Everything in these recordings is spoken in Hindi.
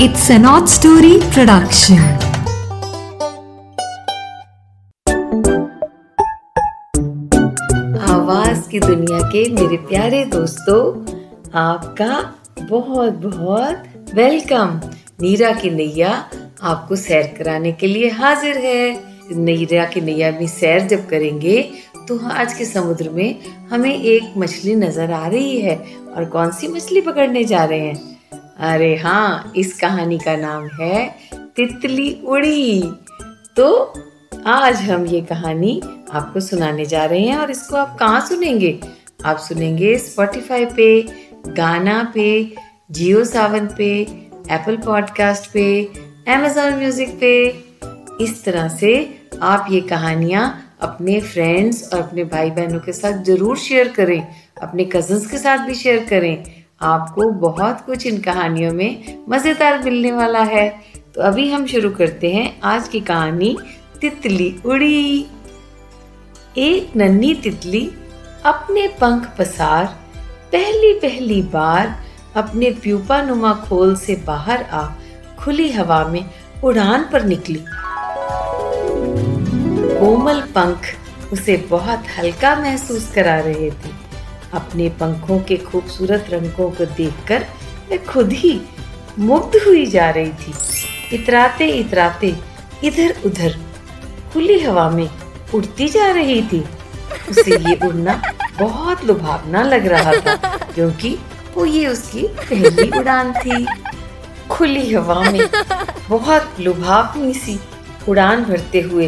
It's an odd story production. आवाज़ की दुनिया के मेरे प्यारे दोस्तों, आपका बहुत बहुत वेलकम नीरा की नैया आपको सैर कराने के लिए हाजिर है। नीरा की नैया में सैर जब करेंगे तो आज के समुद्र में हमें एक मछली नज़र आ रही है। और कौन सी मछली पकड़ने जा रहे हैं? अरे हाँ इस कहानी का नाम है तितली उड़ी। तो आज हम ये कहानी आपको सुनाने जा रहे हैं और इसको आप कहाँ सुनेंगे? आप सुनेंगे स्पॉटिफाई पे गाना पे जियो सावन पे एप्पल पॉडकास्ट पे एमेजोन म्यूज़िक पे। इस तरह से आप ये कहानियाँ अपने फ्रेंड्स और अपने भाई बहनों के साथ ज़रूर शेयर करें, अपने कजन्स के साथ भी शेयर करें। आपको बहुत कुछ इन कहानियों में मज़ेदार मिलने वाला है। तो अभी हम शुरू करते हैं आज की कहानी तितली उड़ी। एक नन्ही तितली अपने पंख पसार, पहली पहली बार अपने प्यूपा नुमा खोल से बाहर आ खुली हवा में उड़ान पर निकली। कोमल पंख उसे बहुत हल्का महसूस करा रहे थे। अपने पंखों के खूबसूरत रंगों को देखकर मैं खुद ही मुग्ध हुई जा रही थी। इतराते इतराते इधर उधर खुली हवा में उड़ती जा रही थी। उसे ये उड़ना बहुत लुभावना लग रहा था, क्योंकि वो ये उसकी पहली उड़ान थी। खुली हवा में बहुत लुभावनी सी उड़ान भरते हुए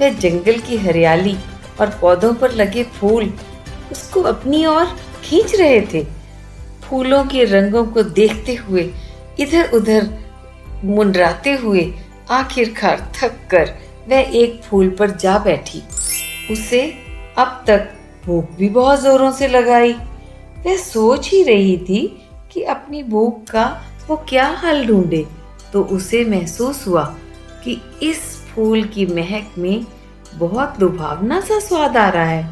वह जंगल की हरियाली और पौधों पर लगे फूल उसको अपनी ओर खींच रहे थे। फूलों के रंगों को देखते हुए इधर उधर मुंडराते हुए, आखिरकार थक कर वह एक फूल पर जा बैठी। उसे अब तक भूख भी बहुत जोरों से लगाई। वह सोच ही रही थी कि अपनी भूख का वो क्या हल ढूंढे। तो उसे महसूस हुआ कि इस फूल की महक में बहुत लुभावना सा स्वाद आ रहा है।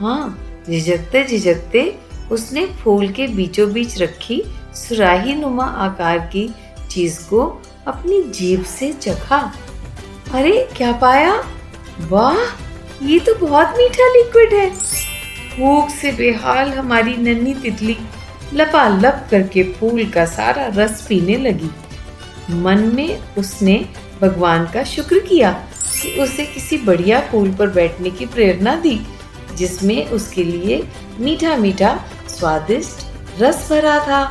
हाँ झिझकते झिझकते उसने फूल के बीचों बीच रखी सुराही नुमा आकार की चीज़ को अपनी जीभ से चखा। अरे, क्या पाया? वाह, ये तो बहुत मीठा लिक्विड है। भूख से बेहाल हमारी नन्ही तितली लपालप करके फूल का सारा रस पीने लगी। मन में उसने भगवान का शुक्र किया कि उसे किसी बढ़िया फूल पर बैठने की प्रेरणा दी। जिसमें उसके लिए मीठा मीठा स्वादिष्ट रस भरा था।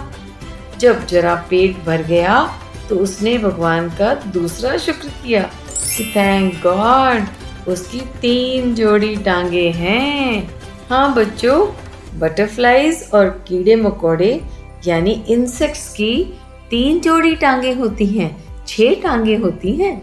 जब जरा पेट भर गया तो उसने भगवान का दूसरा शुक्र किया कि थैंक गॉड उसकी तीन जोड़ी टांगे हैं। हाँ बच्चों बटरफ्लाईज और कीड़े मकोड़े, यानी इंसेक्ट्स की तीन जोड़ी टांगे होती हैं, छह टांगे होती हैं।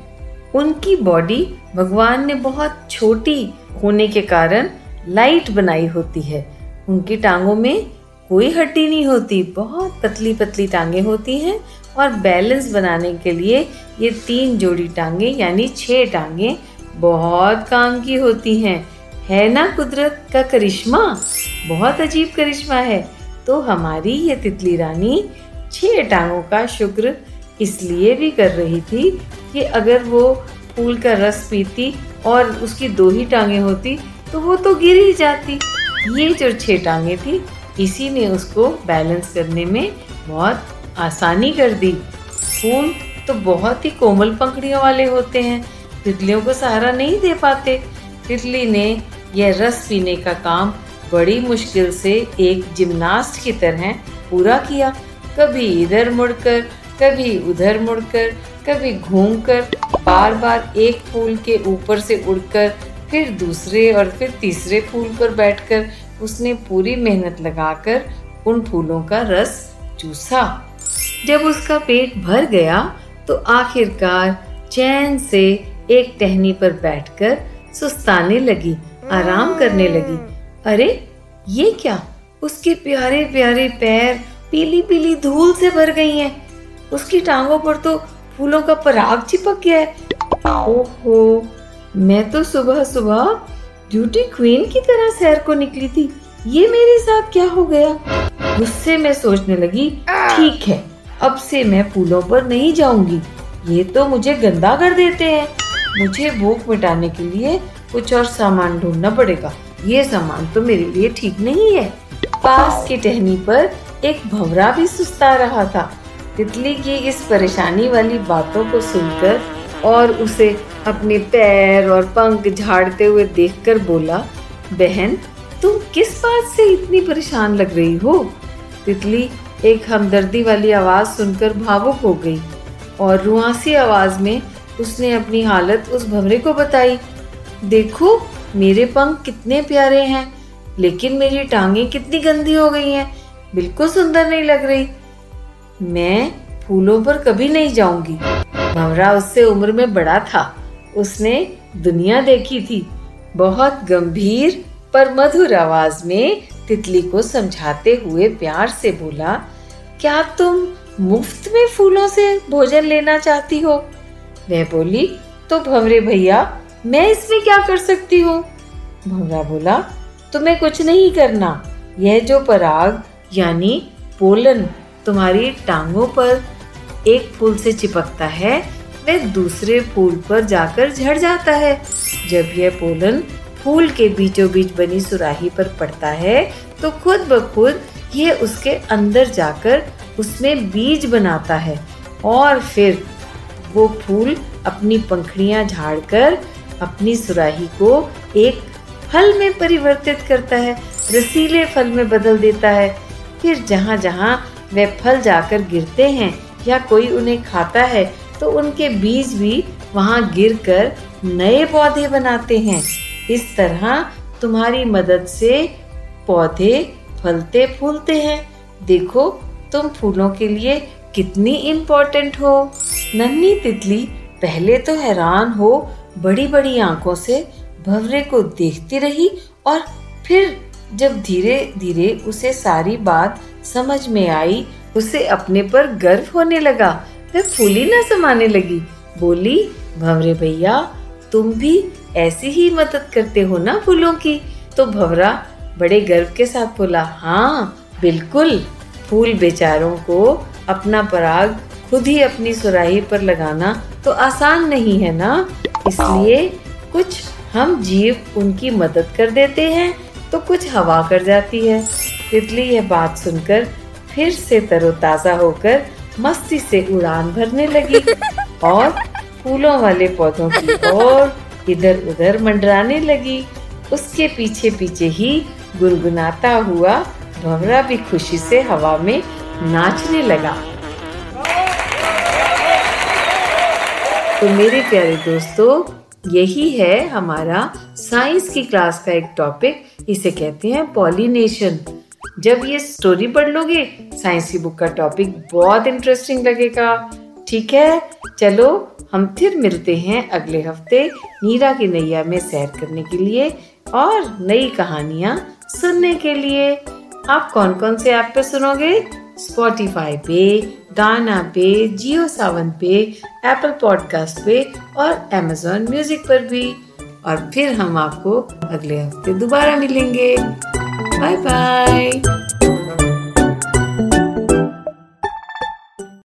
उनकी बॉडी भगवान ने बहुत छोटी होने के कारण लाइट बनाई होती है। उनकी टांगों में कोई हड्डी नहीं होती। बहुत पतली पतली टांगे होती हैं और बैलेंस बनाने के लिए ये तीन जोड़ी टांगे, यानी छह टांगे, बहुत काम की होती हैं। है ना कुदरत का करिश्मा? बहुत अजीब करिश्मा है। तो हमारी ये तितली रानी छह टांगों का शुक्र इसलिए भी कर रही थी कि अगर वो फूल का रस पीती और उसकी दो ही टांगे होती तो वो तो गिर ही जाती। ये जो छह टांगे थी, इसी ने उसको बैलेंस करने में बहुत आसानी कर दी। फूल तो बहुत ही कोमल पंखड़ियों वाले होते हैं, तितलियों को सहारा नहीं दे पाते। तितली ने यह रस पीने का काम बड़ी मुश्किल से एक जिम्नास्ट की तरह पूरा किया। कभी इधर मुड़कर, कभी उधर मुड़कर, कभी घूमकर बार बार एक फूल के ऊपर से उड़कर फिर दूसरे और फिर तीसरे फूल पर बैठकर उसने पूरी मेहनत लगाकर उन फूलों का रस चूसा। जब उसका पेट भर गया तो आखिरकार चैन से एक टहनी पर बैठकर सुस्ताने लगी, आराम करने लगी। अरे, ये क्या? उसके प्यारे प्यारे पैर पीली पीली धूल से भर गई हैं। उसकी टांगों पर तो फूलों का पराग चिपक गया है। ओहो! मैं तो सुबह सुबह ड्यूटी क्वीन की तरह सैर को निकली थी। ये मेरे साथ क्या हो गया? गुस्से में सोचने लगी, ठीक है, अब से मैं फूलों पर नहीं जाऊँगी। ये तो मुझे गंदा कर देते हैं। मुझे भूख मिटाने के लिए कुछ और सामान ढूंढना पड़ेगा। ये सामान तो मेरे लिए ठीक नहीं है। पास की टहनी पर एक भवरा भी सुस्ता रहा था। तितली की इस परेशानी वाली बातों को सुनकर और उसे अपने पैर और पंख झाड़ते हुए देखकर बोला, बहन, तुम किस बात से इतनी परेशान लग रही हो? तितली एक हमदर्दी वाली आवाज़ सुनकर भावुक हो गई और रुआसी आवाज़ में उसने अपनी हालत उस भंवरे को बताई, देखो, मेरे पंख कितने प्यारे हैं, लेकिन मेरी टांगे कितनी गंदी हो गई हैं, बिल्कुल सुंदर नहीं लग रही। मैं फूलों पर कभी नहीं जाऊँगी। भंवरा उससे उम्र में बड़ा था। उसने दुनिया देखी थी। बहुत गंभीर पर मधुर आवाज़ में तितली को समझाते हुए प्यार से बोला, क्या तुम मुफ़्त में फूलों से भोजन लेना चाहती हो? वह बोली तो भंवरे भैया, मैं इसमें क्या कर सकती हूँ? भंवरा बोला, तुम्हें कुछ नहीं करना। यह जो पराग, यानी पोलन, तुम्हारी टांगों पर एक फूल से चिपकता है, वह दूसरे फूल पर जाकर झड़ जाता है। जब यह पोलन फूल के बीचों बीच बनी सुराही पर पड़ता है तो खुद ब खुद यह उसके अंदर जाकर उसमें बीज बनाता है और फिर वो फूल अपनी पंखड़ियाँ झाड़कर अपनी सुराही को एक फल में परिवर्तित करता है, रसीले फल में बदल देता है। फिर जहाँ जहाँ वह फल जाकर गिरते हैं या कोई उन्हें खाता है तो उनके बीज भी वहाँ गिरकर नए पौधे बनाते हैं। इस तरह तुम्हारी मदद से पौधे फलते फूलते हैं। देखो, तुम फूलों के लिए कितनी इम्पोर्टेंट हो। नन्ही तितली पहले तो हैरान हो बड़ी बड़ी आँखों से भवरे को देखती रही और फिर जब धीरे धीरे उसे सारी बात समझ में आई उसे अपने पर गर्व होने लगा। वह फूली न समाने लगी। बोली, भंवरे भैया, तुम भी ऐसी ही मदद करते हो ना फूलों की? तो भवरा बड़े गर्व के साथ बोला हाँ बिल्कुल। फूल बेचारों को अपना पराग खुद ही अपनी सुराही पर लगाना तो आसान नहीं है ना? इसलिए कुछ हम जीव उनकी मदद कर देते हैं तो कुछ हवा कर जाती है। तितली यह बात सुनकर फिर से तरोताजा होकर मस्ती से उड़ान भरने लगी और फूलों वाले पौधों की ओर इधर उधर मंडराने लगी। उसके पीछे पीछे ही गुनगुनाता हुआ भवरा भी खुशी से हवा में नाचने लगा। तो मेरे प्यारे दोस्तों, यही है हमारा साइंस की क्लास का एक टॉपिक इसे कहते हैं पॉलिनेशन जब ये स्टोरी पढ़ लोगे साइंस की बुक का टॉपिक बहुत इंटरेस्टिंग लगेगा। ठीक है? चलो, हम फिर मिलते हैं अगले हफ़्ते नीरा की नैया में सैर करने के लिए और नई कहानियाँ सुनने के लिए। आप कौन कौन से ऐप पे सुनोगे? स्पॉटिफाई पे गाना पे जियो सावन पे एप्पल पॉडकास्ट पे और अमेजोन म्यूज़िक पर भी। और फिर हम आपको अगले हफ़्ते दोबारा मिलेंगे। Bye bye.